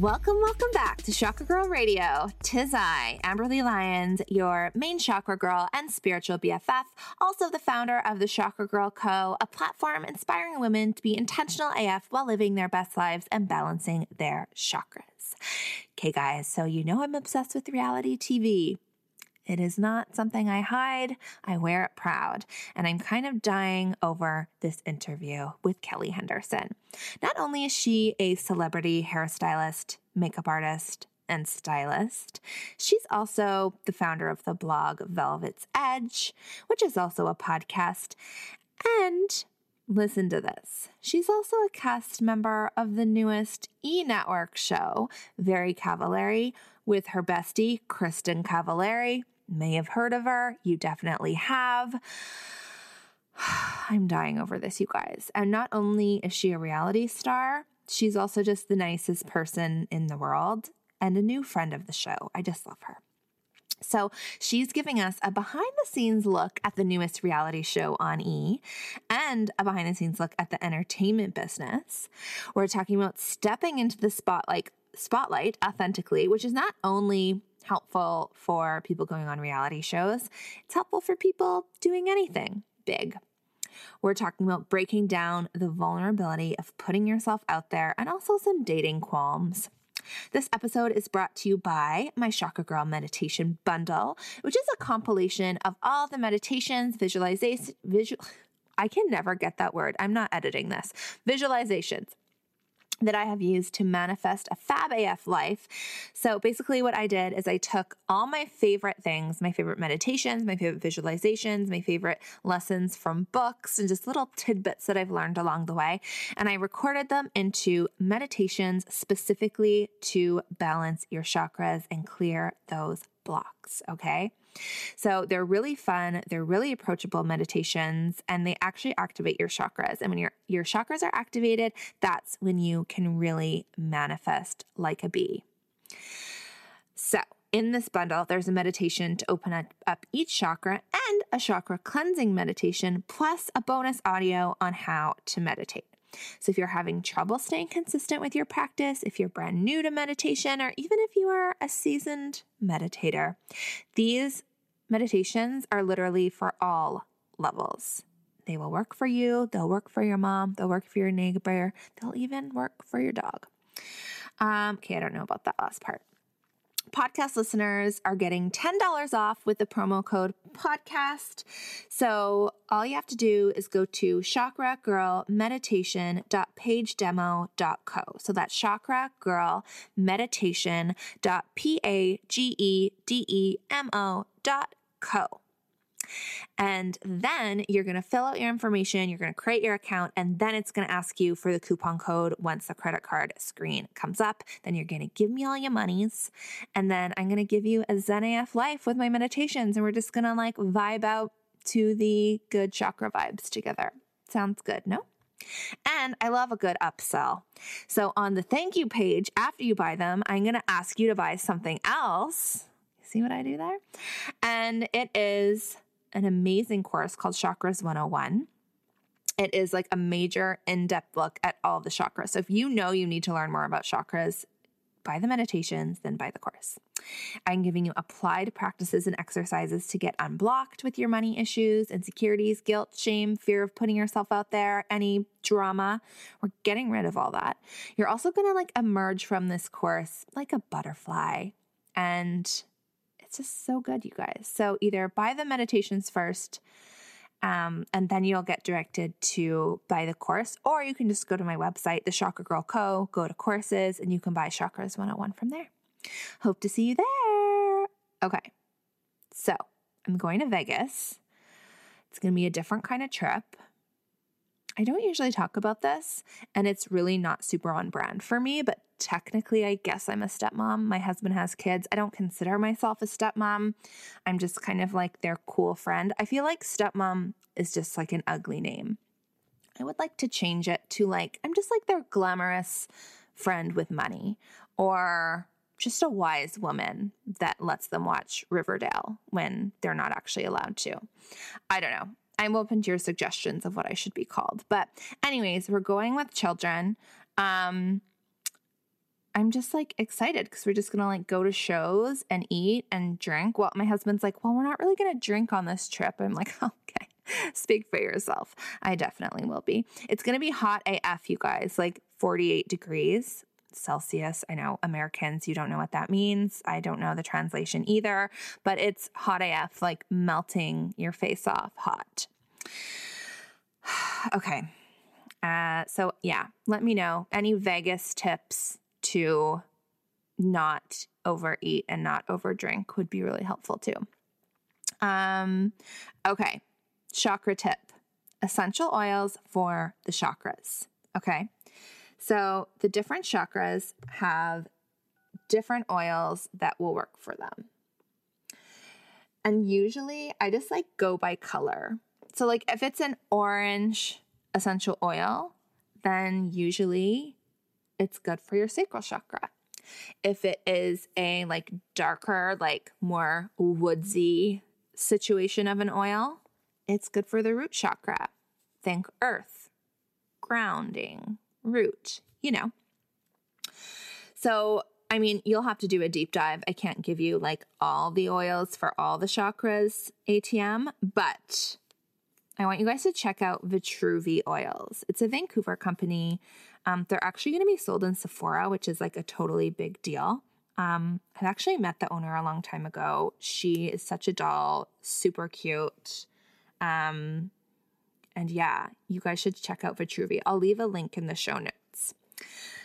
Welcome, welcome back to Chakra Girl Radio. Tis I, Amberly Lyons, your main chakra girl and spiritual BFF, also the founder of the Chakra Girl Co., a platform inspiring women to be intentional AF while living their best lives and balancing their chakras. Okay, guys, so you know I'm obsessed with reality TV. It is not something I hide. I wear it proud. And I'm kind of dying over this interview with Kelly Henderson. Not only is she a celebrity hairstylist, makeup artist, and stylist, she's also the founder of the blog Velvet's Edge, which is also a podcast. And listen to this. She's also a cast member of the newest E Network show, Very Cavallari, with her bestie, Kristin Cavallari may have heard of her. You definitely have. I'm dying over this, you guys. And not only is she a reality star, she's also just the nicest person in the world and a new friend of the show. I just love her. So, she's giving us a behind the scenes look at the newest reality show on E and a behind the scenes look at the entertainment business. We're talking about stepping into the spotlight spotlight authentically, which is not only helpful for people going on reality shows. It's helpful for people doing anything big. We're talking about breaking down the vulnerability of putting yourself out there and also some dating qualms. This episode is brought to you by my Chakra Girl Meditation Bundle, which is a compilation of all the meditations, visualization, visual. I can never get that word. I'm not editing this. Visualizations that I have used to manifest a fab AF life. So basically, what I did is I took all my favorite things, my favorite meditations, my favorite visualizations, my favorite lessons from books, and just little tidbits that I've learned along the way, and I recorded them into meditations specifically to balance your chakras and clear those blocks. Okay. So they're really fun, they're really approachable meditations, and they actually activate your chakras. And when your, your chakras are activated, that's when you can really manifest like a bee. So, in this bundle, there's a meditation to open up, up, each chakra and a chakra cleansing meditation, plus a bonus audio on how to meditate. So, if you're having trouble staying consistent with your practice, if you're brand new to meditation, or even if you are a seasoned meditator, these meditations are literally for all levels. They will work for you, they'll work for your mom, they'll work for your neighbor, they'll even work for your dog. Um, okay, I don't know about that last part podcast listeners are getting $10 off with the promo code podcast. So all you have to do is go to chakra girl chakragirlmeditation.pagedemo.co. So that's chakragirlmeditation.pagedemo.co. And then you're going to fill out your information, you're going to create your account, and then it's going to ask you for the coupon code once the credit card screen comes up. Then you're going to give me all your monies. And then I'm going to give you a Zen AF life with my meditations. And we're just going to like vibe out to the good chakra vibes together. Sounds good, no? And I love a good upsell. So on the thank you page, after you buy them, I'm going to ask you to buy something else. See what I do there? And it is an amazing course called Chakras 101. It is like a major in depth look at all the chakras. So if you know you need to learn more about chakras, buy the meditations, then buy the course. I'm giving you applied practices and exercises to get unblocked with your money issues, insecurities, guilt, shame, fear of putting yourself out there, any drama. We're getting rid of all that. You're also going to like emerge from this course like a butterfly. And it's just so good, you guys. So either buy the meditations first, um, and then you'll get directed to buy the course, or you can just go to my website, The Chakra Girl Co., go to courses, and you can buy Chakras 101 from there. Hope to see you there. Okay, so I'm going to Vegas. It's going to be a different kind of trip. I don't usually talk about this, and it's really not super on brand for me, but technically, I guess I'm a stepmom. My husband has kids. I don't consider myself a stepmom. I'm just kind of like their cool friend. I feel like stepmom is just like an ugly name. I would like to change it to like, I'm just like their glamorous friend with money or just a wise woman that lets them watch Riverdale when they're not actually allowed to. I don't know. I'm open to your suggestions of what I should be called. But, anyways, we're going with children. Um, I'm just like excited because we're just gonna like go to shows and eat and drink. Well, my husband's like, well, we're not really gonna drink on this trip. I'm like, okay, speak for yourself. I definitely will be. It's gonna be hot AF, you guys, like 48 degrees. Celsius. I know Americans, you don't know what that means. I don't know the translation either, but it's hot AF, like melting your face off hot. okay. Uh, so, yeah, let me know any Vegas tips to not overeat and not overdrink would be really helpful too. Um, okay, chakra tip essential oils for the chakras. Okay, so the different chakras have different oils that will work for them. And usually I just like go by color. So, like if it's an orange essential oil, then usually it's good for your sacral chakra. If it is a like darker, like more woodsy situation of an oil, it's good for the root chakra. Think earth, grounding, root, you know. So, I mean, you'll have to do a deep dive. I can't give you like all the oils for all the chakras ATM, but I want you guys to check out Vitruvi Oils. It's a Vancouver company. Um, they're actually going to be sold in Sephora, which is like a totally big deal. Um, I've actually met the owner a long time ago. She is such a doll, super cute. Um, and yeah, you guys should check out Vitruvi. I'll leave a link in the show notes.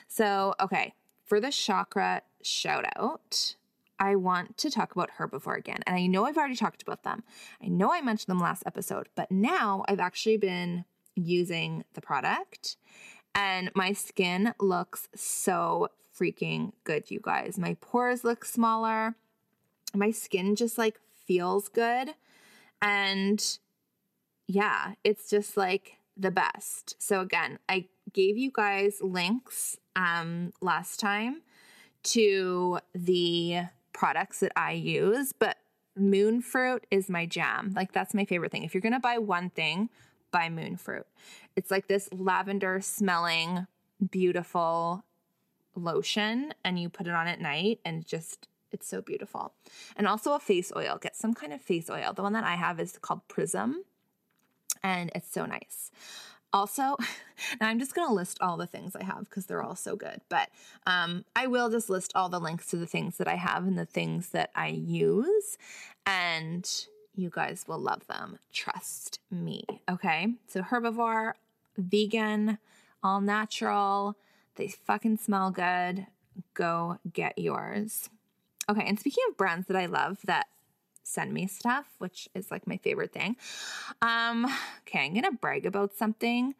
So, okay, for the chakra shout out, I want to talk about Herbivore again. And I know I've already talked about them. I know I mentioned them last episode, but now I've actually been using the product and my skin looks so freaking good, you guys. My pores look smaller. My skin just like feels good. And yeah, it's just like the best. So again, I gave you guys links um last time to the products that I use, but moon fruit is my jam. Like that's my favorite thing. If you're going to buy one thing, buy moon fruit. It's like this lavender smelling beautiful lotion and you put it on at night and just it's so beautiful. And also a face oil. Get some kind of face oil. The one that I have is called Prism and it's so nice. Also, now I'm just going to list all the things I have because they're all so good, but um, I will just list all the links to the things that I have and the things that I use, and you guys will love them. Trust me. Okay. So, herbivore, vegan, all natural, they fucking smell good. Go get yours. Okay. And speaking of brands that I love that send me stuff, which is like my favorite thing. Um, okay, I'm gonna brag about something.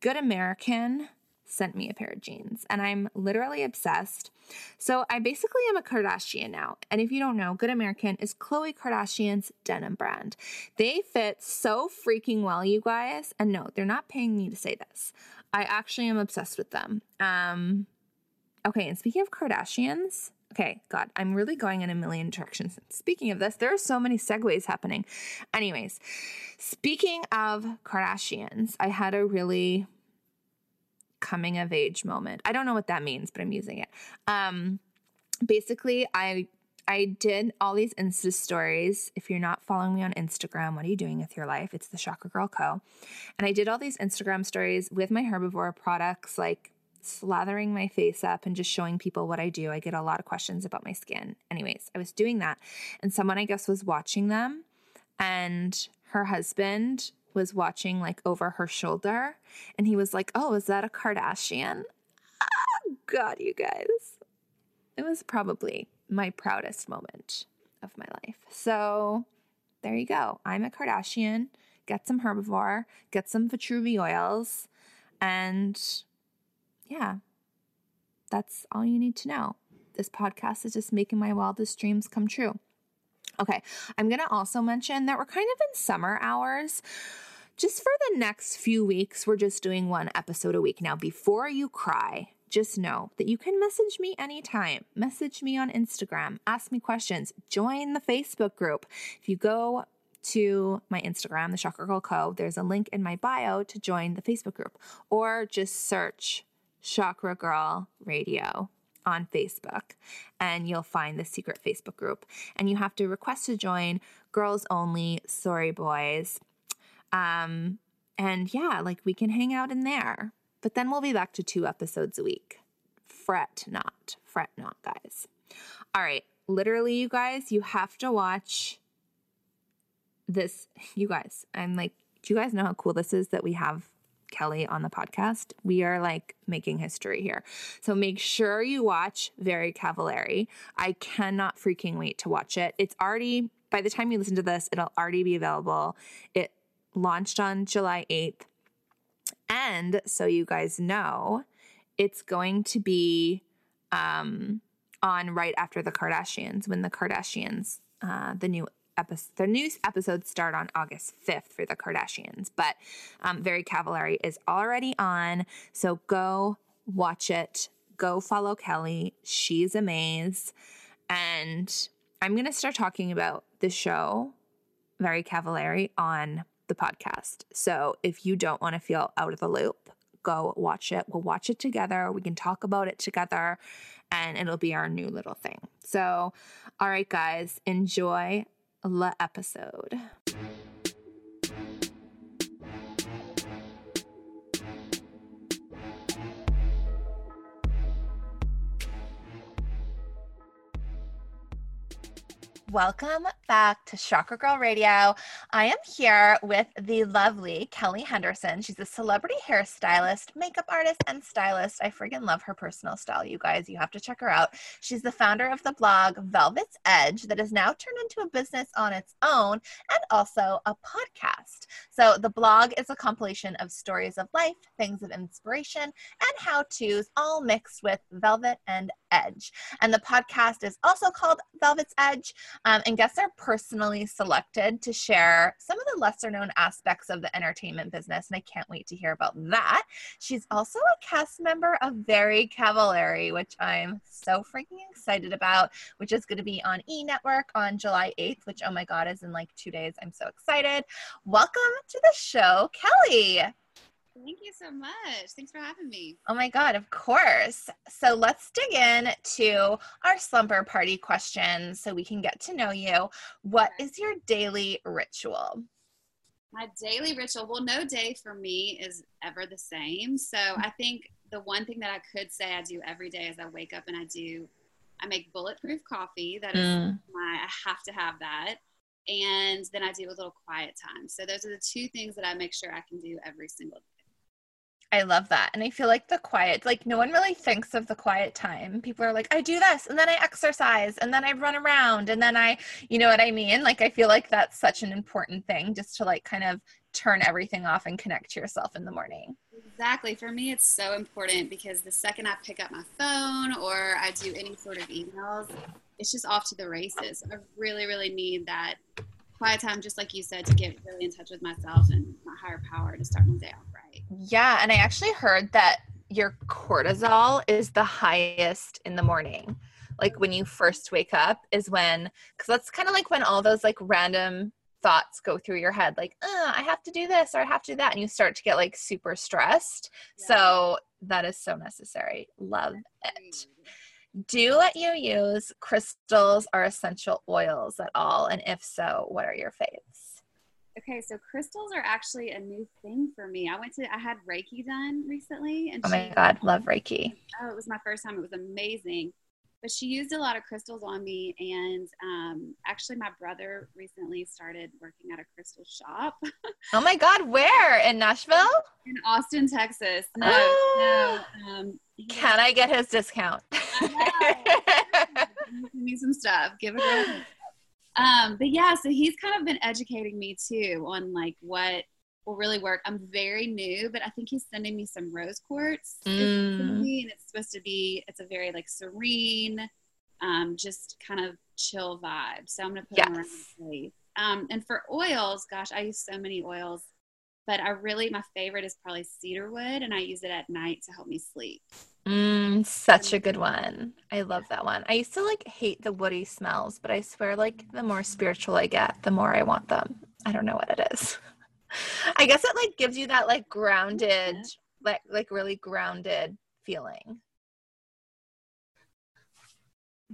Good American sent me a pair of jeans and I'm literally obsessed. So I basically am a Kardashian now. And if you don't know, Good American is Khloe Kardashian's denim brand. They fit so freaking well, you guys. And no, they're not paying me to say this. I actually am obsessed with them. Um okay, and speaking of Kardashians, Okay, God, I'm really going in a million directions. Speaking of this, there are so many segues happening. Anyways, speaking of Kardashians, I had a really coming of age moment. I don't know what that means, but I'm using it. Um, basically, I I did all these Insta stories. If you're not following me on Instagram, what are you doing with your life? It's the Chakra Girl Co. And I did all these Instagram stories with my herbivore products, like slathering my face up and just showing people what I do. I get a lot of questions about my skin. Anyways, I was doing that. And someone, I guess, was watching them. And her husband was watching like over her shoulder and he was like, Oh, is that a Kardashian? Oh, God, you guys. It was probably my proudest moment of my life. So there you go. I'm a Kardashian. Get some herbivore, get some Vitruvi oils, and yeah, that's all you need to know. This podcast is just making my wildest dreams come true. Okay, I'm gonna also mention that we're kind of in summer hours just for the next few weeks, we're just doing one episode a week. Now, before you cry, just know that you can message me anytime. Message me on Instagram, ask me questions, join the Facebook group. If you go to my Instagram, the Chakra Girl Co., there's a link in my bio to join the Facebook group, or just search Chakra Girl Radio on Facebook and you'll find the secret Facebook group. And you have to request to join girls only, sorry boys. Um, and yeah, like we can hang out in there. But then we'll be back to two episodes a week. Fret not. Fret not, guys. All right. Literally, you guys, you have to watch this. You guys, I'm like, do you guys know how cool this is that we have Kelly on the podcast? We are like making history here. So make sure you watch Very Cavallari. I cannot freaking wait to watch it. It's already, by the time you listen to this, it'll already be available. It launched on July 8th. And so you guys know, it's going to be um, on right after the Kardashians when the Kardashians, uh, the new episode, the new episodes start on August 5th for the Kardashians. But um, Very Cavallari is already on. So go watch it. Go follow Kelly. She's amazed. And I'm going to start talking about the show, Very Cavallari, on the podcast. So if you don't want to feel out of the loop, go watch it. We'll watch it together. We can talk about it together and it'll be our new little thing. So, all right, guys, enjoy episode. Welcome back to Chakra Girl Radio. I am here with the lovely Kelly Henderson. She's a celebrity hairstylist, makeup artist, and stylist. I friggin' love her personal style, you guys. You have to check her out. She's the founder of the blog Velvet's Edge that has now turned into a business on its own and also a podcast. So the blog is a compilation of stories of life, things of inspiration, and how to's, all mixed with velvet and edge. And the podcast is also called Velvet's Edge. Um, and guests are personally selected to share some of the lesser known aspects of the entertainment business. And I can't wait to hear about that. She's also a cast member of Very Cavallari, which I'm so freaking excited about, which is going to be on E Network on July 8th, which, oh my God, is in like two days. I'm so excited. Welcome to the show, Kelly. Thank you so much. Thanks for having me. Oh my God, of course. So let's dig in to our slumber party questions so we can get to know you. What is your daily ritual? My daily ritual, well, no day for me is ever the same. So I think the one thing that I could say I do every day is I wake up and I do, I make bulletproof coffee. That is mm. my, I have to have that and then I do a little quiet time. So those are the two things that I make sure I can do every single day. I love that. And I feel like the quiet, like no one really thinks of the quiet time. People are like, I do this and then I exercise and then I run around and then I, you know what I mean? Like I feel like that's such an important thing just to like kind of turn everything off and connect to yourself in the morning. Exactly. For me, it's so important because the second I pick up my phone or I do any sort of emails, it's just off to the races. I really, really need that quiet time, just like you said, to get really in touch with myself and my higher power to start my day off. Yeah. And I actually heard that your cortisol is the highest in the morning. Like when you first wake up, is when, because that's kind of like when all those like random thoughts go through your head like I have to do this or I have to do that and you start to get like super stressed. Yeah. So that is so necessary. Love it. Do what you use crystals or essential oils at all? And if so, what are your faves? Okay, so crystals are actually a new thing for me. I went to I had Reiki done recently and Oh my she, god, love Reiki. Oh, it was my first time. It was amazing. But she used a lot of crystals on me and um, actually my brother recently started working at a crystal shop. Oh my god where? In nashville? In austin texas. No, oh. no um, can i get his discount? Give me some stuff. Give it um, but yeah so he's kind of been educating me too on like what will really work. I'm very new, but I think he's sending me some rose quartz. Mm. and it's supposed to be, it's a very like serene, um, just kind of chill vibe. So I'm going to put yes. them around my face. Um, and for oils, gosh, I use so many oils, but I really, my favorite is probably cedarwood and I use it at night to help me sleep. Mm, such a good one. I love that one. I used to like hate the woody smells, but I swear, like, the more spiritual I get, the more I want them. I don't know what it is. I guess it like gives you that like grounded, like like really grounded feeling.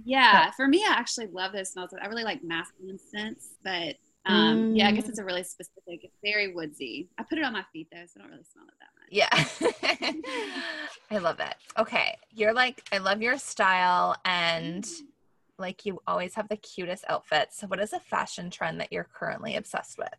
Yeah, for me, I actually love those smells. I really like masculine scents, but um, mm. yeah, I guess mm. it's a really specific. It's very woodsy. I put it on my feet though, so I don't really smell it that much. Yeah, I love it. Okay, you're like I love your style and. Like you always have the cutest outfits. So, what is a fashion trend that you're currently obsessed with?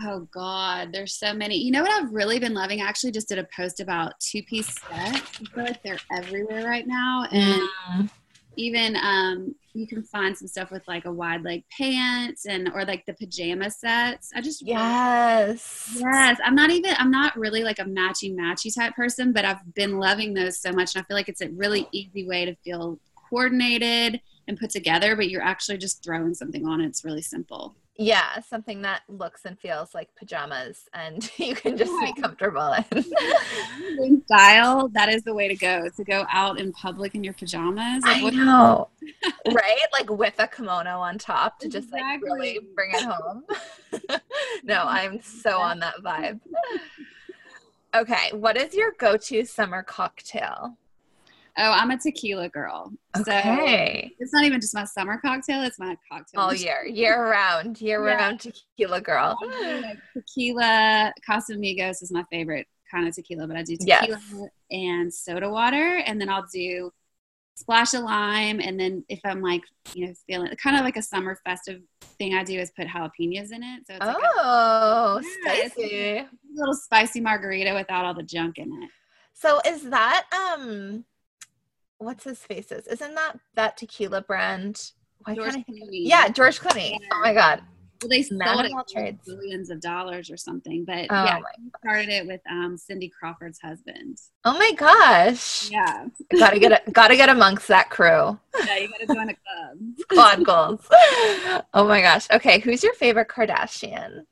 Oh God, there's so many. You know what I've really been loving? I actually just did a post about two piece sets. I feel like they're everywhere right now. And mm. Even um, you can find some stuff with like a wide leg pants and or like the pajama sets. I just Yes. Yes. I'm not even I'm not really like a matchy matchy type person, but I've been loving those so much. And I feel like it's a really easy way to feel coordinated and put together, but you're actually just throwing something on. It's really simple. Yeah, something that looks and feels like pajamas and you can just be comfortable in. style, that is the way to go. To go out in public in your pajamas. Like, I know. right? Like with a kimono on top to just exactly. like really bring it home. no, I'm so on that vibe. Okay, what is your go-to summer cocktail? Oh, I'm a tequila girl. Okay. So it's not even just my summer cocktail, it's my cocktail. All year, year round, year yeah. round tequila girl. Like tequila, Casamigos is my favorite kind of tequila, but I do tequila yes. and soda water, and then I'll do splash of lime. And then if I'm like, you know, feeling kind of like a summer festive thing I do is put jalapenos in it. So it's oh, like a, yeah, spicy. A little spicy margarita without all the junk in it. So is that um what's his faces? Isn't that that tequila brand? Why George can't I think Clooney. Yeah, George Clooney. Yeah. Oh my god. Well, they sold it for billions of dollars or something, but oh yeah, he started it with um, Cindy Crawford's husband. Oh my gosh! Yeah, gotta get a, gotta get amongst that crew. Yeah, you gotta join a club. Squad goals. oh my gosh! Okay, who's your favorite Kardashian?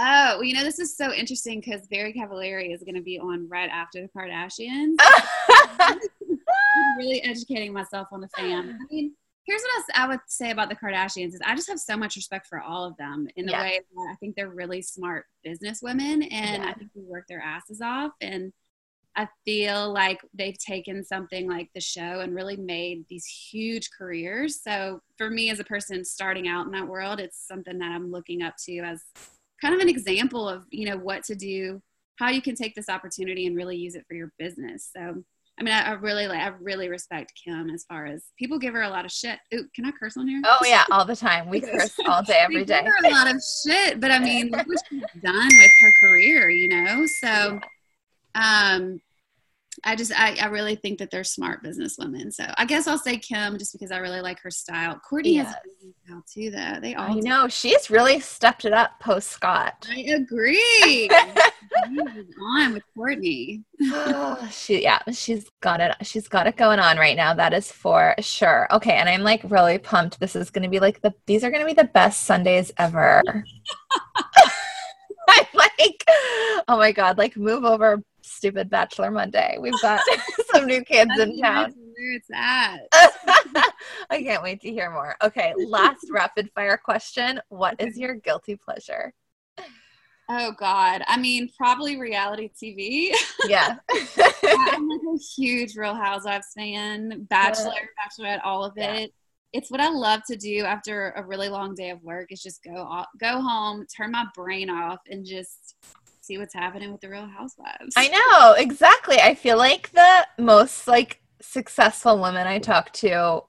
Oh, well, you know, this is so interesting because Very Cavallari is going to be on right after the Kardashians. really educating myself on the fam. I mean, here's what I would say about the Kardashians is I just have so much respect for all of them in the yeah. way that I think they're really smart business women and yeah. I think they work their asses off and I feel like they've taken something like the show and really made these huge careers. So for me as a person starting out in that world, it's something that I'm looking up to as kind of an example of, you know, what to do, how you can take this opportunity and really use it for your business. So I mean, I, I, really like, I really respect Kim as far as people give her a lot of shit. Ooh, can I curse on here? Oh yeah, all the time. We curse all day, every day. Give her a lot of shit, but I mean, look what she's done with her career, you know. So, Um, I just I, I really think that they're smart businesswomen. So I guess I'll say Kim just because I really like her style. Kourtney Yes. has a style too, though. They all I do. know she's really stepped it up post Scott. I agree. On with Kourtney. oh, she yeah, she's got it. She's got it going on right now. That is for sure. Okay, and I'm like really pumped. This is going to be like the these are going to be the best Sundays ever. I'm like, oh my god! Like move over, stupid Bachelor Monday. We've got some new kids That's in town. where it's at. I can't wait to hear more. Okay, last rapid fire question. What is your guilty pleasure? Oh God. I mean, probably reality TV. Yeah. I'm like a huge Real Housewives fan. Bachelor, Bachelorette, all of Yeah. it. It's what I love to do after a really long day of work. Is just go off, go home, turn my brain off, and just see what's happening with the Real Housewives. I know, exactly. I feel like the most like successful women I talk to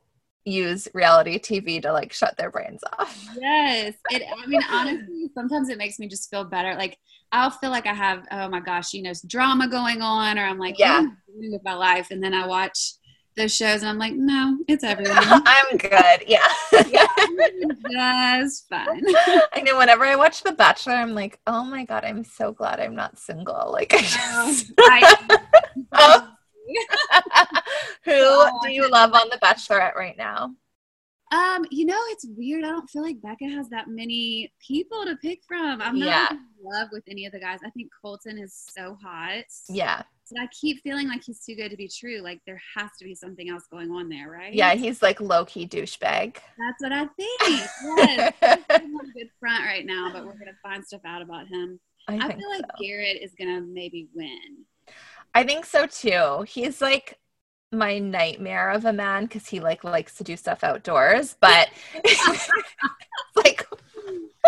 use reality TV to like shut their brains off. Yes. It. I mean, honestly, sometimes it makes me just feel better. Like I'll feel like I have, oh my gosh, you know, drama going on, or I'm like, Yeah. what am I doing with my life? And then I watch those shows, and I'm like, no, it's everyone. I'm good. Yeah. just fine. I know whenever I watch The Bachelor, I'm like, oh my God, I'm so glad I'm not single. Like, I just, I- Oh. who do you love on The Bachelorette right now? Um, you know, it's weird. I don't feel like Becca has that many people to pick from. I'm not Yeah. in love with any of the guys. I think Colton is so hot. Yeah. I keep feeling like he's too good to be true. Like there has to be something else going on there, right? Yeah, he's like low key douchebag. That's what I think. Yes. He's on a good front right now, but we're gonna find stuff out about him. I, I, feel like so. Garrett is gonna maybe win. I think so too. He's like my nightmare of a man because he like likes to do stuff outdoors, but like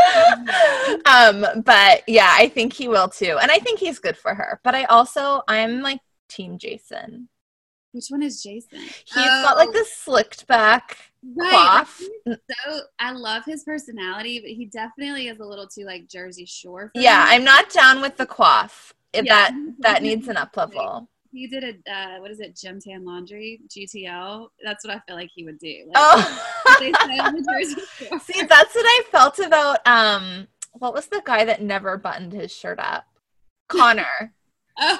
um but yeah, I think he will too. And I think he's good for her. But I also I'm like team Jason. Which one is Jason? He's got like Oh, this slicked back right. So I love his personality, but he definitely is a little too like Jersey Shore. For Yeah, me. I'm not down with the. If Yeah. that that needs an up level. He did a uh, what is it, Gym Tan Laundry GTL? That's what I feel like he would do. Like, Oh what they say on the Jersey Shore. See, that's what I felt about um what was the guy that never buttoned his shirt up? Connor. Oh,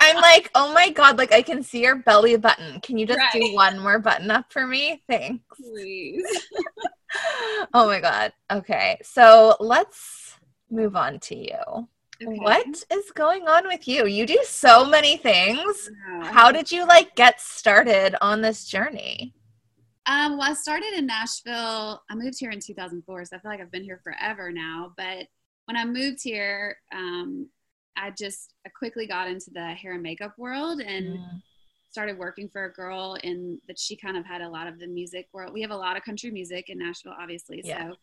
I'm like, oh my god, like I can see your belly button. Can you just do one more button up for me? Thanks. please. Oh my god. Okay. So let's move on to you. Okay. What is going on with you? You do so many things. Wow. How did you like get started on this journey? Um, well, I started in Nashville. I moved here in 2004, so I feel like I've been here forever now. But when I moved here, um, I just I quickly got into the hair and makeup world and Mm. started working for a girl in that she kind of had a lot of the music world. We have a lot of country music in Nashville, obviously. Yeah. So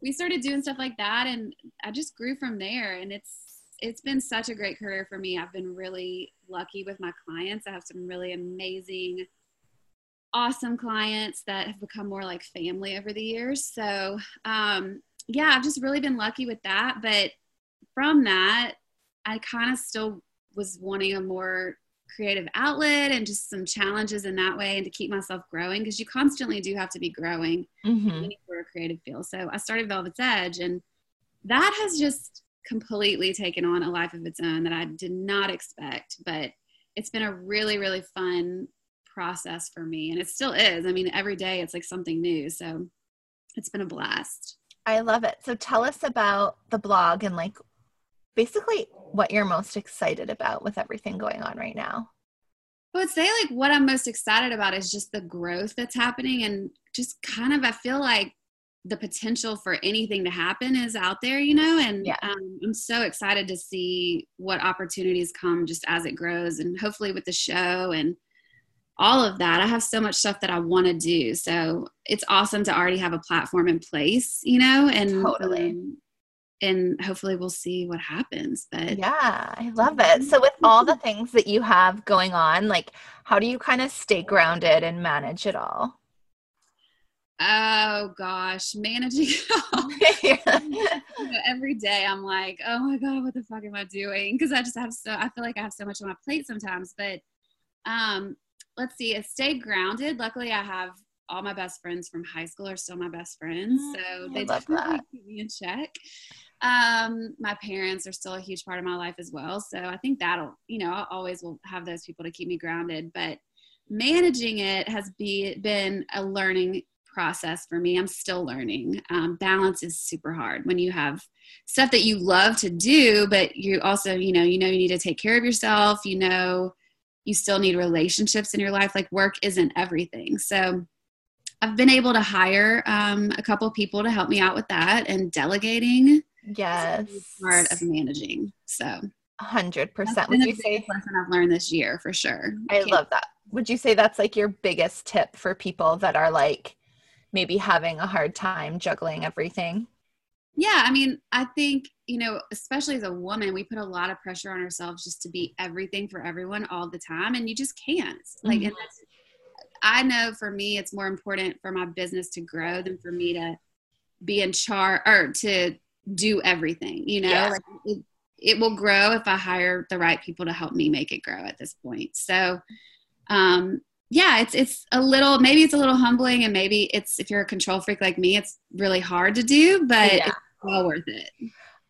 we started doing stuff like that and I just grew from there and it's it's been such a great career for me. I've been really lucky with my clients. I have some really amazing awesome clients that have become more like family over the years. So, um, yeah, I've just really been lucky with that. But from that, I kind of still was wanting a more creative outlet and just some challenges in that way and to keep myself growing because you constantly do have to be growing Mhm. in any sort of creative field. So I started Velvet's Edge and that has just completely taken on a life of its own that I did not expect. But it's been a really, really fun process for me. And it still is. I mean, every day it's like something new. So it's been a blast. I love it. So tell us about the blog and like basically what you're most excited about with everything going on right now. I would say like what I'm most excited about is just the growth that's happening and just kind of I feel like the potential for anything to happen is out there, you know, and Yeah. um, I'm so excited to see what opportunities come just as it grows and hopefully with the show and all of that. I have so much stuff that I want to do. So it's awesome to already have a platform in place, you know, and Totally. um, and hopefully we'll see what happens. But Yeah, I love it. So with all the things that you have going on, like how do you kind of stay grounded and manage it all? Oh gosh, managing every day. I'm like, oh my god, what the fuck am I doing? Because I just have so I feel like I have so much on my plate sometimes. But um, let's see, stay grounded. Luckily, I have all my best friends from high school are still my best friends, mm, so they definitely keep me in check. Um, my parents are still a huge part of my life as well, so I think that'll, you know, I always will have those people to keep me grounded. But managing it has be, been a learning process for me. I'm still learning. Um, balance is super hard when you have stuff that you love to do, but you also, you know, you know, you need to take care of yourself. You know, you still need relationships in your life. Like work isn't everything. So I've been able to hire um, a couple people to help me out with that and delegating. Yes, part of managing. So. Hundred percent. Would you say lesson I've learned this year for sure? I, I love that. Would you say that's like your biggest tip for people that are like maybe having a hard time juggling everything? Yeah, I mean, I think, you know, especially as a woman, we put a lot of pressure on ourselves just to be everything for everyone all the time, and you just can't. Like, mm-hmm. I know for me, it's more important for my business to grow than for me to be in charge or to do everything, you know? Yeah. Like, it, it will grow if I hire the right people to help me make it grow at this point. So, um, yeah, it's it's a little maybe it's a little humbling and maybe it's if you're a control freak like me, it's really hard to do, but yeah. Well worth it.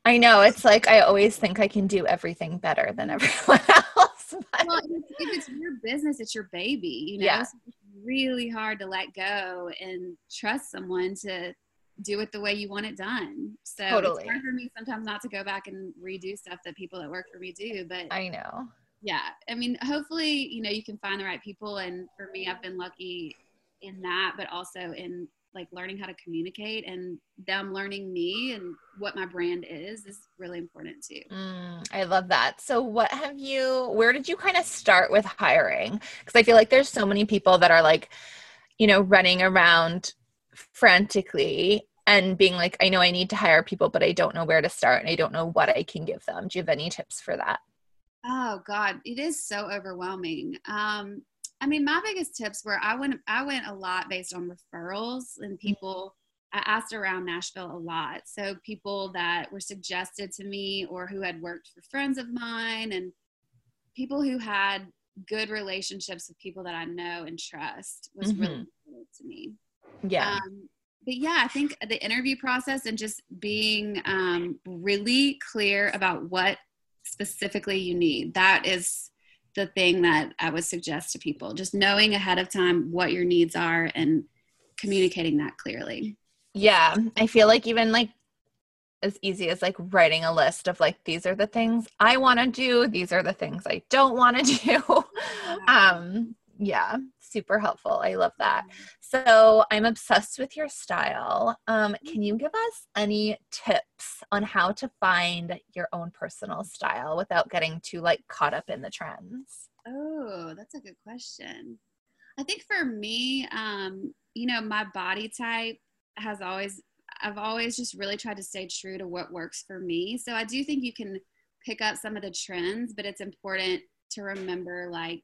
I know. It's like I always think I can do everything better than everyone else. But... Well, if it's your business, it's your baby, you know. Yeah. It's really hard to let go and trust someone to do it the way you want it done. So totally. it's hard for me sometimes not to go back and redo stuff that people that work for me do. But I know yeah i mean hopefully you know you can find the right people and for me i've been lucky in that but also in like learning how to communicate and them learning me and what my brand is is really important too. Mm, i love that. So what have you where did you kind of start with hiring? Because i feel like there's so many people that are like you know running around frantically and being like i know i need to hire people but i don't know where to start and i don't know what i can give them. Do you have any tips for that? Oh God, it is so overwhelming. Um, I mean, my biggest tips were I went I went a lot based on referrals and mm-hmm. people. I asked around Nashville a lot, so people that were suggested to me or who had worked for friends of mine and people who had good relationships with people that I know and trust was mm-hmm. really important to me. Yeah. Um, but yeah, I think the interview process and just being um, really clear about what specifically you need. That is the thing that I would suggest to people. Just knowing ahead of time what your needs are and communicating that clearly. Yeah. I feel like even like as easy as like writing a list of like these are the things I want to do, these are the things I don't want to do. um yeah, super helpful. I love that. So I'm obsessed with your style. Um, can you give us any tips on how to find your own personal style without getting too like caught up in the trends? Oh, that's a good question. I think for me, um, you know, my body type has always, I've always just really tried to stay true to what works for me. So I do think you can pick up some of the trends, but it's important to remember like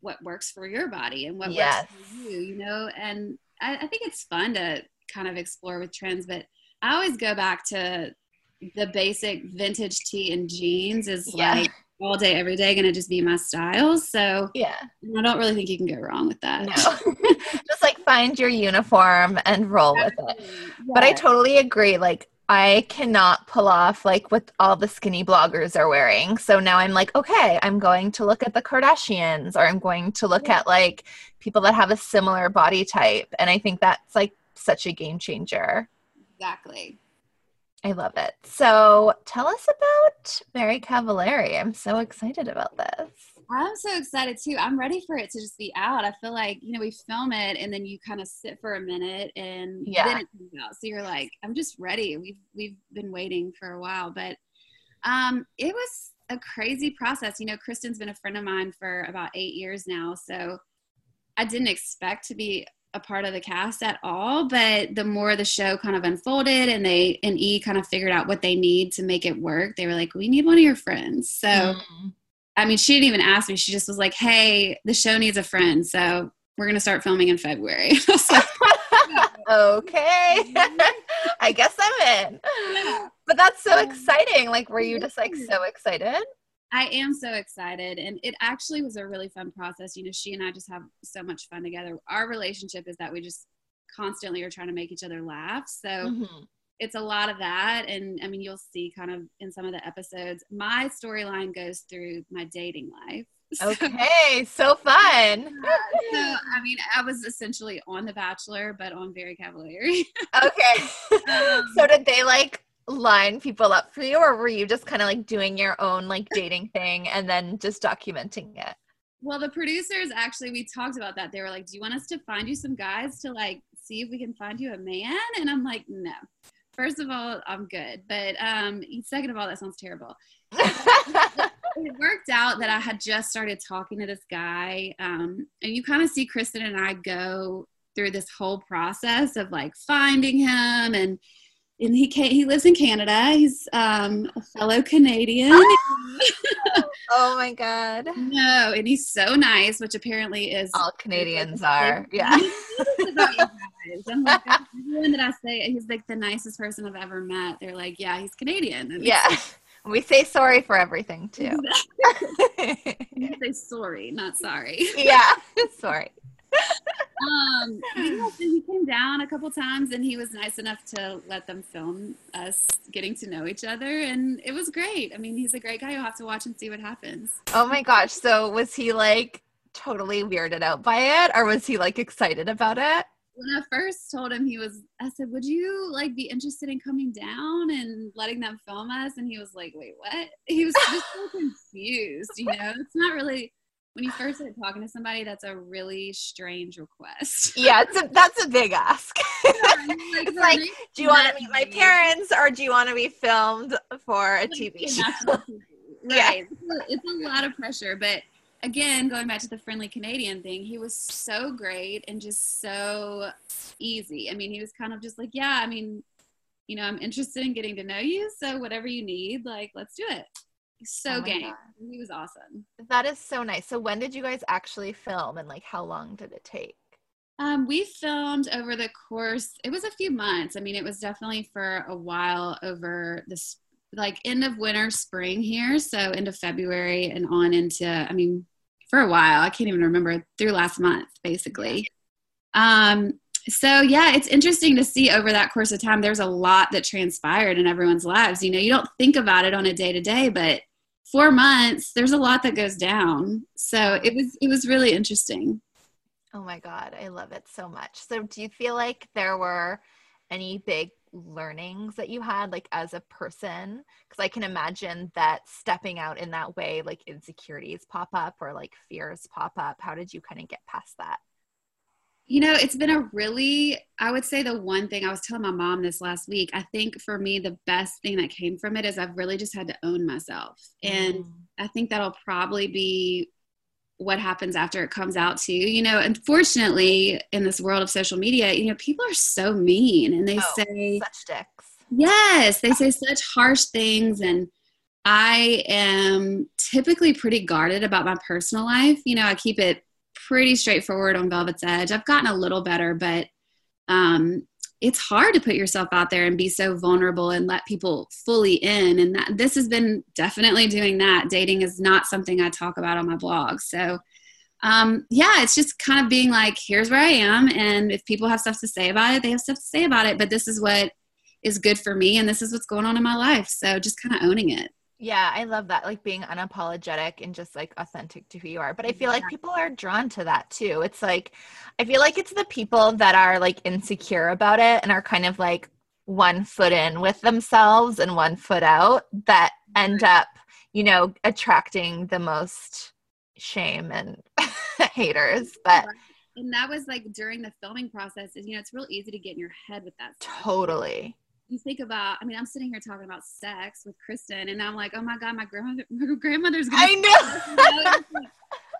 what works for your body and what yes. works for you, you know? And I, I think it's fun to kind of explore with trends, but I always go back to the basic vintage tee and jeans is yeah. like all day, every day going to just be my style. So yeah, I don't really think you can go wrong with that. No. just like find your uniform and roll with it. Yeah. But I totally agree. Like I cannot pull off like what all the skinny bloggers are wearing. So now I'm like, okay, I'm going to look at the Kardashians or I'm going to look at like people that have a similar body type. And I think that's like such a game changer. Exactly. I love it. So tell us about Very Cavallari. I'm so excited about this. I'm so excited too. I'm ready for it to just be out. I feel like, you know, we film it and then you kind of sit for a minute and yeah. then it comes out. So you're like, I'm just ready. We've we've been waiting for a while. But um it was a crazy process. You know, Kristin's been a friend of mine for about eight years now. So I didn't expect to be a part of the cast at all. But the more the show kind of unfolded and they and E kind of figured out what they need to make it work, they were like, We need one of your friends. So mm I mean, she didn't even ask me. She just was like, "Hey, the show needs a friend, so we're gonna start filming in February." okay. I guess I'm in. Yeah. But that's so Um, exciting. Like, were you just like so excited? I am so excited. And it actually was a really fun process. You know, she and I just have so much fun together. Our relationship is that we just constantly are trying to make each other laugh. So Mhm. It's a lot of that. And I mean, you'll see kind of in some of the episodes, my storyline goes through my dating life. So- Okay, so fun. So, I mean, I was essentially on The Bachelor, but on Very Cavallari. Okay. Um, so did they like line people up for you or were you just kind of like doing your own like dating thing and then just documenting it? well, the producers actually, we talked about that. They were like, Do you want us to find you some guys to like see if we can find you a man? And I'm like, No. First of all, I'm good. But um, second of all, that sounds terrible. it worked out that I had just started talking to this guy, um, and you kind of see Kristin and I go through this whole process of like finding him, and and he came, he lives in Canada. He's um, a fellow Canadian. oh my god. no, and he's so nice, which apparently is All Canadians are. Yeah. I'm like, everyone that I say he's like the nicest person I've ever met. They're like, yeah, he's Canadian. And Yeah. We say sorry for everything too. You say sorry, not sorry. yeah. Sorry. Um, he came down a couple times and he was nice enough to let them film us getting to know each other. And it was great. I mean, he's a great guy. You'll have to watch and see what happens. Oh my gosh. So was he like totally weirded out by it or was he like excited about it? When I first told him he was, I said, would you like be interested in coming down and letting them film us? And he was like, wait, what? He was just so confused, you know? It's not really, when you first start talking to somebody, that's a really strange request. Yeah, it's a, that's a big ask. it's like, Do you want to meet my parents or do you want to be filmed for a TV show? Right. Yeah. It's, a, it's a lot of pressure. But again, going back to the friendly Canadian thing, he was so great and just so easy. I mean, he was kind of just like, yeah, I mean, you know, I'm interested in getting to know you. So whatever you need, like, let's do it. He's so Oh game. God. He was awesome. That is so nice. So when did you guys actually film and like how long did it take? Um, we filmed over the course. It was a few months. I mean, it was definitely for a while over this, like end of winter, spring here. So end of February and on into. I mean, for a while. I can't even remember through last month, basically. Um, so yeah, it's interesting to see over that course of time. There's a lot that transpired in everyone's lives. You know, you don't think about it on a day to day, but four months, there's a lot that goes down. So it was it was really interesting. Oh my God, I love it so much. So, do you feel like there were any big learnings that you had, like as a person? Because I can imagine that stepping out in that way, like insecurities pop up or like fears pop up. How did you kind of get past that? You know, it's been a really, I would say the one thing I was telling my mom this last week, I think for me, the best thing that came from it is I've really just had to own myself. And Mm. I think that'll probably be what happens after it comes out to You You know, unfortunately, in this world of social media, you know, people are so mean and they Oh, say, such dicks. Yes, they say such harsh things and I am typically pretty guarded about my personal life. You know, I keep it pretty straightforward on Velvet's Edge. I've gotten a little better, but um it's hard to put yourself out there and be so vulnerable and let people fully in and that this has been definitely doing that. Dating is not something I talk about on my blog. So um, yeah, it's just kind of being like, here's where I am. And if people have stuff to say about it, they have stuff to say about it. But this is what is good for me and this is what's going on in my life so just kind of owning it Yeah, I love that. Like being unapologetic and just like authentic to who you are. But I feel like people are drawn to that too. It's like, I feel like it's the people that are like insecure about it and are kind of like one foot in with themselves and one foot out that end up, you know, attracting the most shame and haters. But and that was like during the filming process is you know it's real easy to get in your head with that stuff. totally. You think about i mean i'm sitting here talking about sex with kristin and i'm like oh my god my grandmother my grandmother's gonna I know.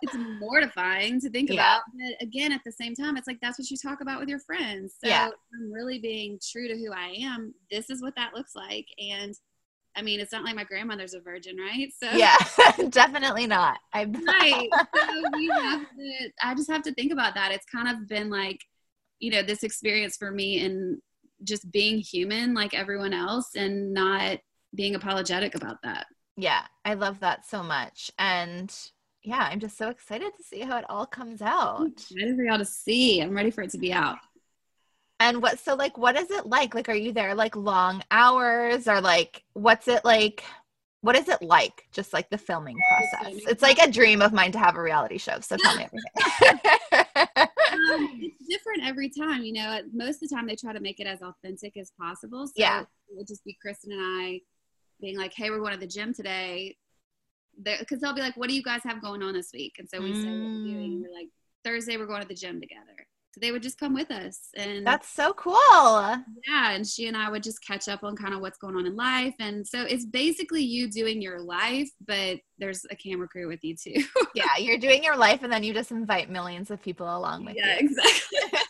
it's, mortifying to think Yeah. about but again at the same time it's like that's what you talk about with your friends so Yeah. i'm really being true to who i am this is what that looks like and i mean it's not like my grandmother's a virgin right so yeah, definitely not. I right so we have to i just have to think about that it's kind of been like you know, this experience for me and just being human like everyone else and not being apologetic about that. Yeah, I love that so much. And yeah, I'm just so excited to see how it all comes out. I'm ready for y'all to see. I'm ready for it to be out. And what so like what is it like? Like are you there like long hours or like what's it like? What is it like? Just like the filming process. It's like a dream of mine to have a reality show. So tell me everything. um, it's different every time. You know, most of the time they try to make it as authentic as possible. So yeah. it would just be Kristin and I being like, "Hey, we're going to the gym today," because they'll be like, "What do you guys have going on this week?" And so we mm. say what we're doing. We're like, "Thursday, we're going to the gym together." So they would just come with us, and that's so cool. Yeah, and she and I would just catch up on kind of what's going on in life, and so it's basically you doing your life, but there's a camera crew with you too. yeah, you're doing your life, and then you just invite millions of people along with yeah, you. Yeah, exactly.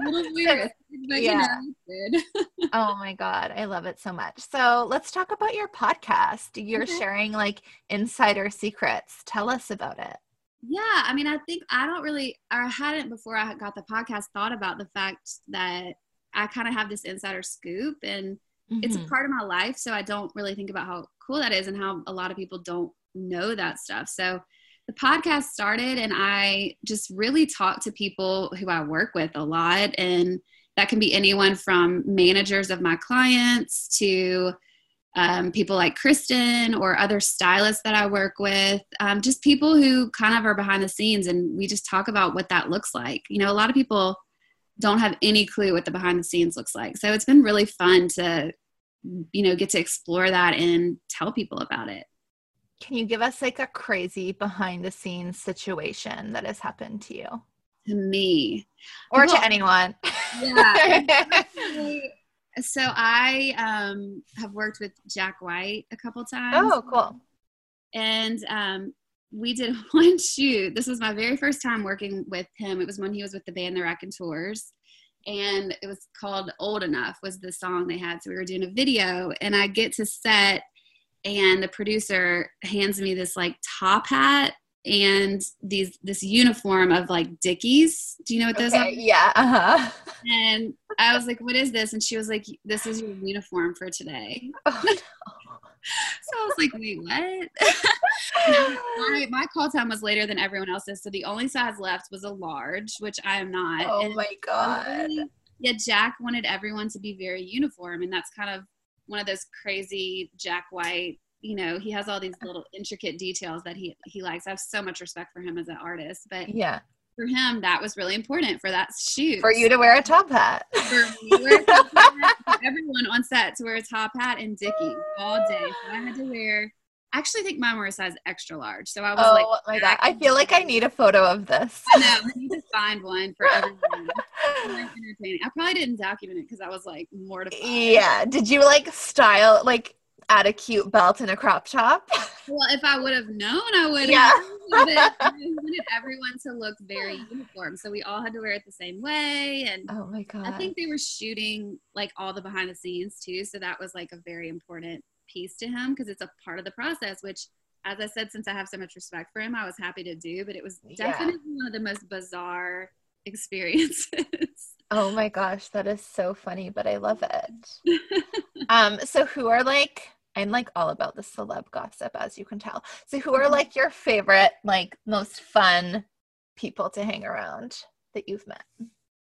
a little weird, but yeah. you know, oh my god, I love it so much. So let's talk about your podcast. You're okay. sharing like insider secrets. Tell us about it. Yeah, I mean, I think I don't really, or I hadn't before I got the podcast thought about the fact that I kind of have this insider scoop and mm-hmm. it's a mm-hmm. part of my life. So I don't really think about how cool that is and how a lot of people don't know that stuff. So the podcast started and I just really talk to people who I work with a lot. And that can be anyone from managers of my clients to um, people like Kristin or other stylists that I work with, um, just people who kind of are behind the scenes and we just talk about what that looks like. You know, a lot of people don't have any clue what the behind the scenes looks like. So it's been really fun to, you know, get to explore that and tell people about it. Can you give us like a crazy behind the scenes situation that has happened to you? To me. Or well, to anyone. Yeah. so I um, have worked with Jack White a couple times. Oh, cool. And um, we did one shoot. This was my very first time working with him. It was when he was with the band The Raconteurs. And it was called Old Enough was the song they had. So we were doing a video and I get to set and the producer hands me this like top hat and these this uniform of like Dickies. Do you know what those okay, are? Yeah. Uh-huh. And I was like, "What is this?" And she was like, "This is your uniform for today." Oh, no. so I was like, "Wait, what?" my, my call time was later than everyone else's, so the only size left was a large, which I am not. Oh and my god! Really, yeah, Jack wanted everyone to be very uniform, and that's kind of one of those crazy Jack White. You know, he has all these little intricate details that he he likes. I have so much respect for him as an artist, but yeah, for him that was really important for that shoot. For you to wear a top hat. for me to wear top hat, everyone on set to wear a top hat and Dickie all day. So I had to wear I actually think mine were a size extra large. So I was oh, like, Oh my god. I feel like I need a photo of this. I know. I need to find one for everyone. entertaining. I probably didn't document it because I was like mortified. Yeah. Did you like style like add a cute belt and a crop top? Well, if I would have known, I would have. Yeah. Wanted everyone to look very uniform, so we all had to wear it the same way. And oh my god, I think they were shooting like all the behind the scenes too, so that was like a very important piece to him because it's a part of the process, which as I said, since I have so much respect for him, I was happy to do, but it was definitely yeah. one of the most bizarre experiences. Oh my gosh, that is so funny, but I love it. um, so who are like I'm like all about the celeb gossip, as you can tell. So who are like your favorite, like most fun people to hang around that you've met?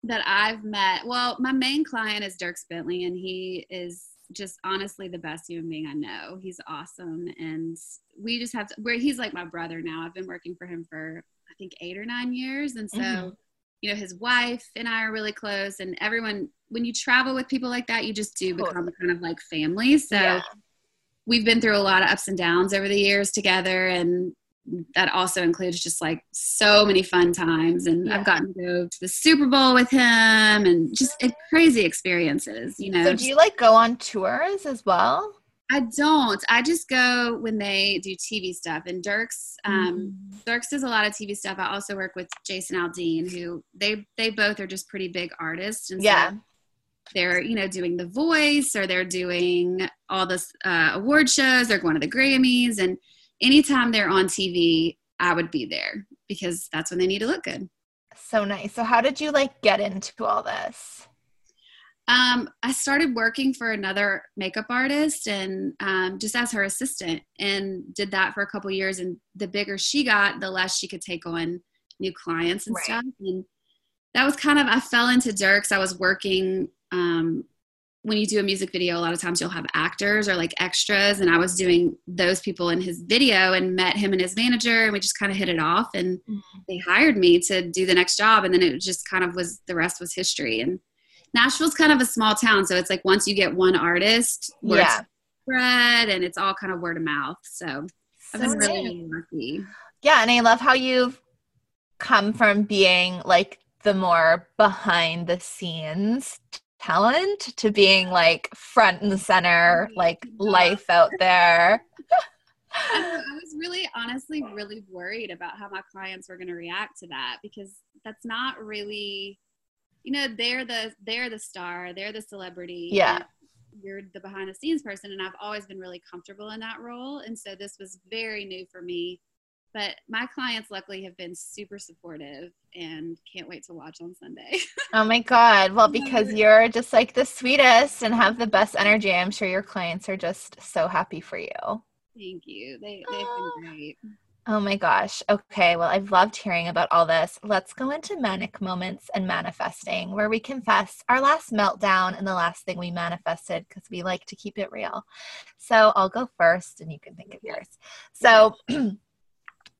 That I've met. Well, my main client is Dierks Bentley, and he is just honestly the best human being I know. He's awesome. And we just have to, where he's like my brother now. I've been working for him for, I think, eight or nine years. And so, mm-hmm. You know, his wife and I are really close. And everyone, when you travel with people like that, you just do become kind of like family. So, yeah. we've been through a lot of ups and downs over the years together. And that also includes just like so many fun times and yeah. i've gotten to go to the super bowl with him and just crazy experiences you know so do you like go on tours as well i don't i just go when they do tv stuff and Dierks, um mm. dierks does a lot of tv stuff i also work with jason aldean who they they both are just pretty big artists and yeah so they're you know doing the voice or they're doing all this uh, award shows they're going to the grammys and anytime they're on TV, I would be there because that's when they need to look good. So nice. So how did you like get into all this? Um, I started working for another makeup artist and um, just as her assistant, and did that for a couple years. And the bigger she got, the less she could take on new clients and Right. stuff. And that was kind of I fell into Dierks. I was working um, when you do a music video. A lot of times you'll have actors or like extras, and I was doing those people in his video and met him and his manager, and we just kind of hit it off. And they hired me to do the next job, and then it just kind of was the rest was history. And Nashville's kind of a small town, so it's like once you get one artist, word Yeah. spread, and it's all kind of word of mouth. So I've been really lucky. Yeah, and I love how you've come from being like the more behind the scenes talent to being like front and center, like life out there. I was really, honestly, really worried about how my clients were going to react to that because that's not really, you know, they're the they're the star, they're the celebrity. Yeah. You're the behind the scenes person, and I've always been really comfortable in that role, and so this was very new for me. But my clients, luckily, have been super supportive and can't wait to watch on Sunday. Oh my God. Well, because you're just like the sweetest and have the best energy, I'm sure your clients are just so happy for you. Thank you. They they've been great. Oh my gosh. Okay. Well, I've loved hearing about all this. Let's go into manic moments and manifesting, where we confess our last meltdown and the last thing we manifested because we like to keep it real. So I'll go first and you can think of yours. So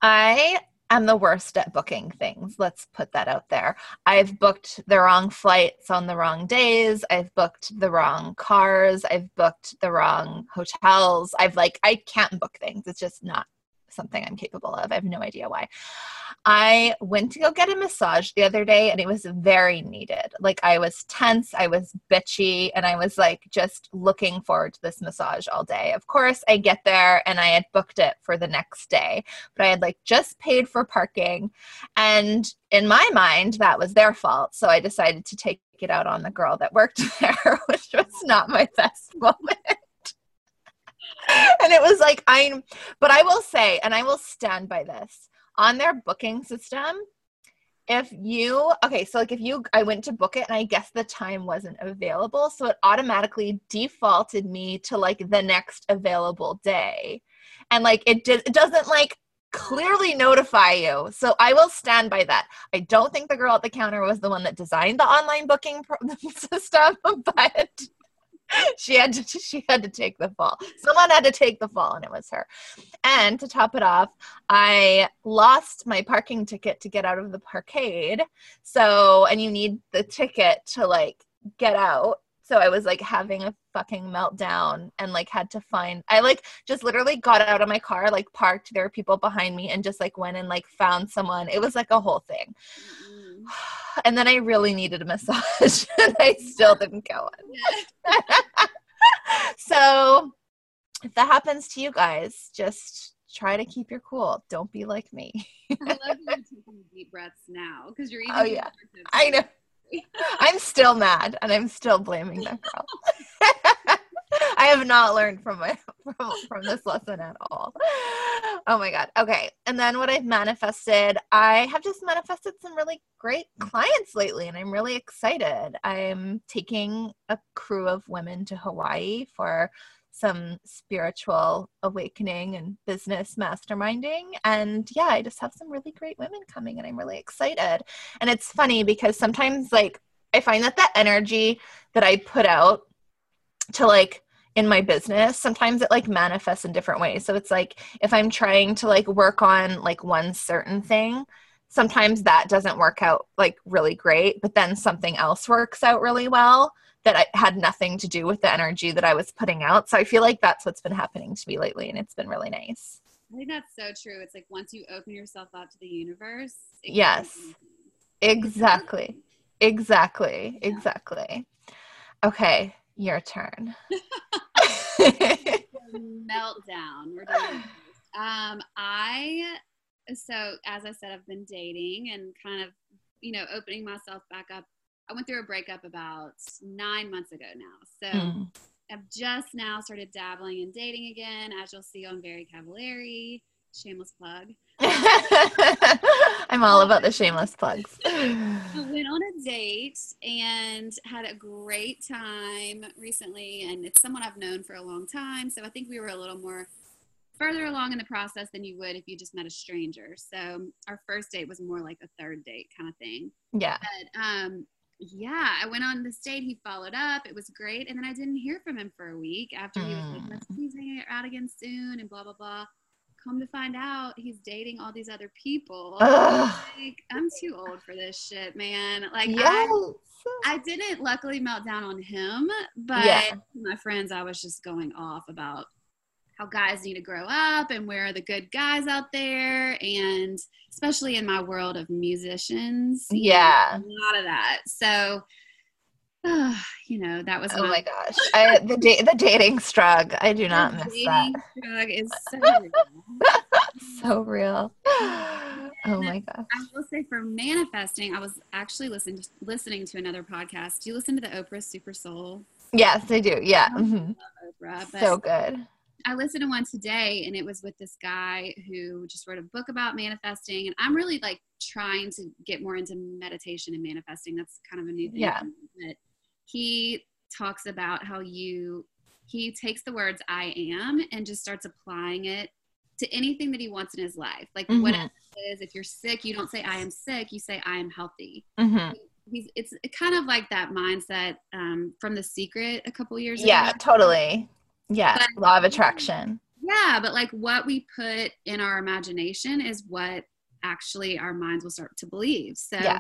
I am the worst at booking things. Let's put that out there. I've booked the wrong flights on the wrong days. I've booked the wrong cars. I've booked the wrong hotels. I've like, I can't book things. It's just not something I'm capable of. I have no idea why. I went to go get a massage the other day and it was very needed. Like I was tense, I was bitchy, and I was like just looking forward to this massage all day. Of course, I get there and I had booked it for the next day, but I had like just paid for parking. And in my mind, that was their fault. So I decided to take it out on the girl that worked there, which was not my best moment. and it was like I'm but I will say and I will stand by this on their booking system if you okay so like if you I went to book it and I guess the time wasn't available so it automatically defaulted me to like the next available day. And like it did it doesn't like clearly notify you. So I will stand by that. I don't think the girl at the counter was the one that designed the online booking system but she had to she had to take the fall. Someone had to take the fall, and it was her. And to top it off, I lost my parking ticket to get out of the parkade. So, and you need the ticket to like get out. So I was like having a fucking meltdown and like had to find I like just literally got out of my car, like parked, there were people behind me and just like went and like found someone. It was like a whole thing. Mm-mm. And then I really needed a massage and I still didn't go in. so if that happens to you guys, just try to keep your cool. Don't be like me. I love you're taking deep breaths now because you're even. Oh, yeah. I know. I'm still mad and I'm still blaming that girl. I have not learned from my from, from this lesson at all. Oh my god. Okay. And then what I've manifested, I have just manifested some really great clients lately and I'm really excited. I'm taking a crew of women to Hawaii for some spiritual awakening and business masterminding and yeah, I just have some really great women coming and I'm really excited. And it's funny because sometimes like I find that that energy that I put out to like in my business sometimes it like manifests in different ways. So it's like if i'm trying to like work on like one certain thing sometimes that doesn't work out like really great but then something else works out really well that I had nothing to do with the energy that i was putting out. So i feel like that's what's been happening to me lately and it's been really nice. I think that's so true. It's like once you open yourself up to the universe. Yes. exactly. Exactly. Exactly. Okay your turn meltdown. We're doing this. Um, I so as I said, I've been dating and kind of, you know, opening myself back up. I went through a breakup about nine months ago now. So Mm. I've just now started dabbling in dating again, as you'll see on Very Cavallari. Shameless plug. I'm all about the shameless plugs. I went on a date and had a great time recently, and it's someone I've known for a long time. So I think we were a little more further along in the process than you would if you just met a stranger. So our first date was more like a third date kind of thing. Yeah. But um, yeah, I went on this date. He followed up. It was great, and then I didn't hear from him for a week after he was like, Mm. "Let's please hang out again soon," and blah blah blah. Come to find out, he's dating all these other people. Like, I'm too old for this shit, man. Like, Yes. I, I didn't luckily melt down on him, but Yeah. my friends, I was just going off about how guys need to grow up and where are the good guys out there, and especially in my world of musicians, know, Yeah. a lot of that. So, you know, that was Oh my gosh. I the da- the dating strug. I do not miss that. dating drug is so real. So real. Oh my gosh. I will say for manifesting, I was actually listening listening to another podcast. Do you listen to the Oprah Super Soul? Yes, I do. Yeah. mhm. Oprah, but So good. I listened to one today, and it was with this guy who just wrote a book about manifesting. And I'm really like trying to get more into meditation and manifesting. That's kind of a new thing. Yeah. But he talks about how you he takes the words "I am" and just starts applying it to anything that he wants in his life. Like Mhm. whatever it is, if you're sick, you don't say "I am sick." You say "I am healthy." Mhm. He's it's kind of like that mindset um, from The Secret a couple years Yeah, ago. Yeah, totally. Yeah. But- Law of attraction. Yeah, but like what we put in our imagination is what actually our minds will start to believe. So Yeah.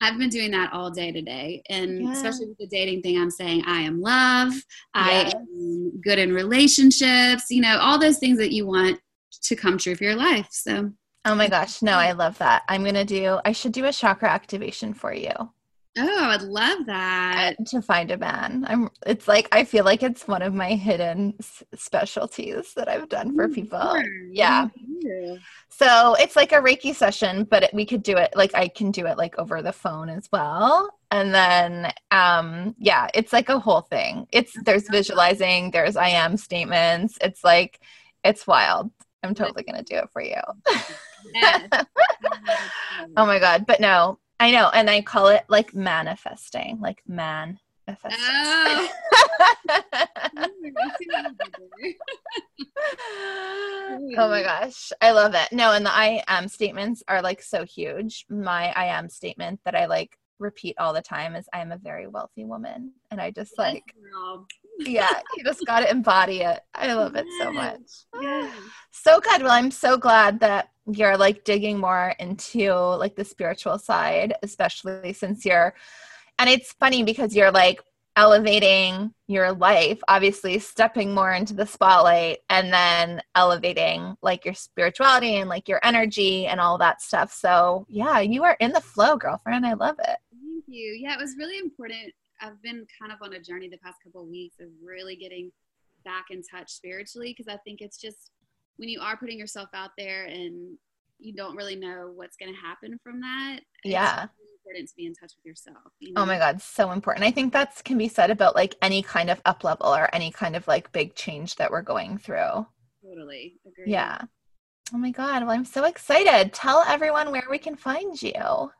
I've been doing that all day today. And Yeah. especially with the dating thing, I'm saying I am love, I am good in relationships, you know, all those things that you want to come true for your life. So Oh my gosh. No, I love that. I'm going to do, I should do a chakra activation for you oh, I would love that. to find a man. I'm, it's like, I feel like it's one of my hidden s- specialties that I've done for people. Sure, Yeah. you. So it's like a Reiki session, but it, we could do it like I can do it like over the phone as well. And then, um, yeah, it's like a whole thing. It's there's visualizing, there's I am statements. It's like, it's wild. I'm totally gonna do it for you. Yes. Oh my god! But no, I know, and I call it like manifesting, like man manifesting. Oh. oh my gosh, I love it. No, and the I am statements are like so huge. My I am statement that I like repeat all the time is I am a very wealthy woman. And I just like, Girl. yeah, you just got to embody it. I love it so much. Yes. So good. Well, I'm so glad that you're like digging more into like the spiritual side, especially since you're, and it's funny because you're like elevating your life, obviously stepping more into the spotlight and then elevating like your spirituality and like your energy and all that stuff. So, yeah, you are in the flow, girlfriend. I love it. You. Yeah, it was really important. I've been kind of on a journey the past couple of weeks of really getting back in touch spiritually because I think it's just when you are putting yourself out there and you don't really know what's going to happen from that. it's Yeah. really important to be in touch with yourself. You Oh my God, so important. I think that's can be said about like any kind of up level or any kind of like big change that we're going through. Totally. Agree. Yeah. Oh my God. Well, I'm so excited. Tell everyone where we can find you.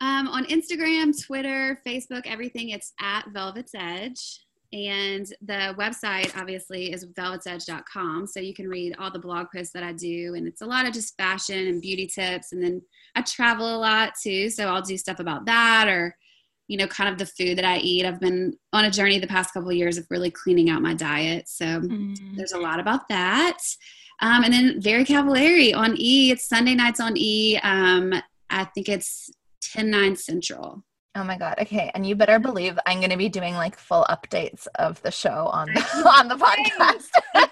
Um, on Instagram, Twitter, Facebook, everything, it's at Velvet's Edge. And the website, obviously, is velvetsedge.com. So you can read all the blog posts that I do. And it's a lot of just fashion and beauty tips. And then I travel a lot too. So I'll do stuff about that or, you know, kind of the food that I eat. I've been on a journey the past couple of years of really cleaning out my diet. So there's a lot about that. Um, and then Very Cavallari on E. It's Sunday nights on E. Um, I think it's 10 9 Central. Oh my God. Okay. And you better believe I'm going to be doing like full updates of the show on the, on the podcast.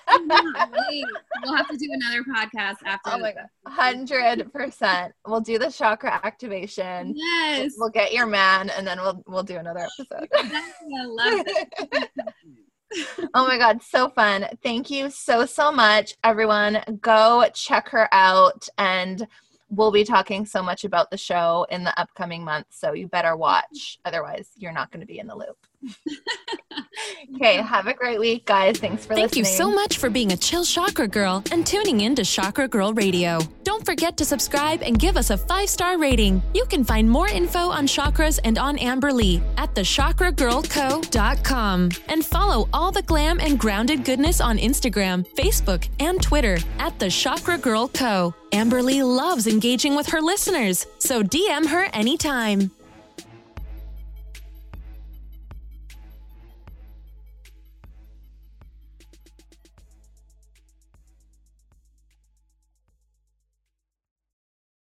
We'll have to do another podcast after. oh my God. 100%. We'll do the chakra activation. Yes. We'll get your man and then we'll, we'll do another episode. I love it. oh my god so fun thank you so so much everyone go check her out and we'll be talking so much about the show in the upcoming months so you better watch. Otherwise you're not going to be in the loop okay, have a great week, guys. Thanks for Thank listening. Thank you so much for being a chill chakra girl and tuning in to Chakra Girl Radio. Don't forget to subscribe and give us a five star rating. You can find more info on chakras and on Amberly at thechakragirlco.com and follow all the glam and grounded goodness on Instagram, Facebook, and Twitter at the Chakra Girl Co. Amberly loves engaging with her listeners, so DM her anytime.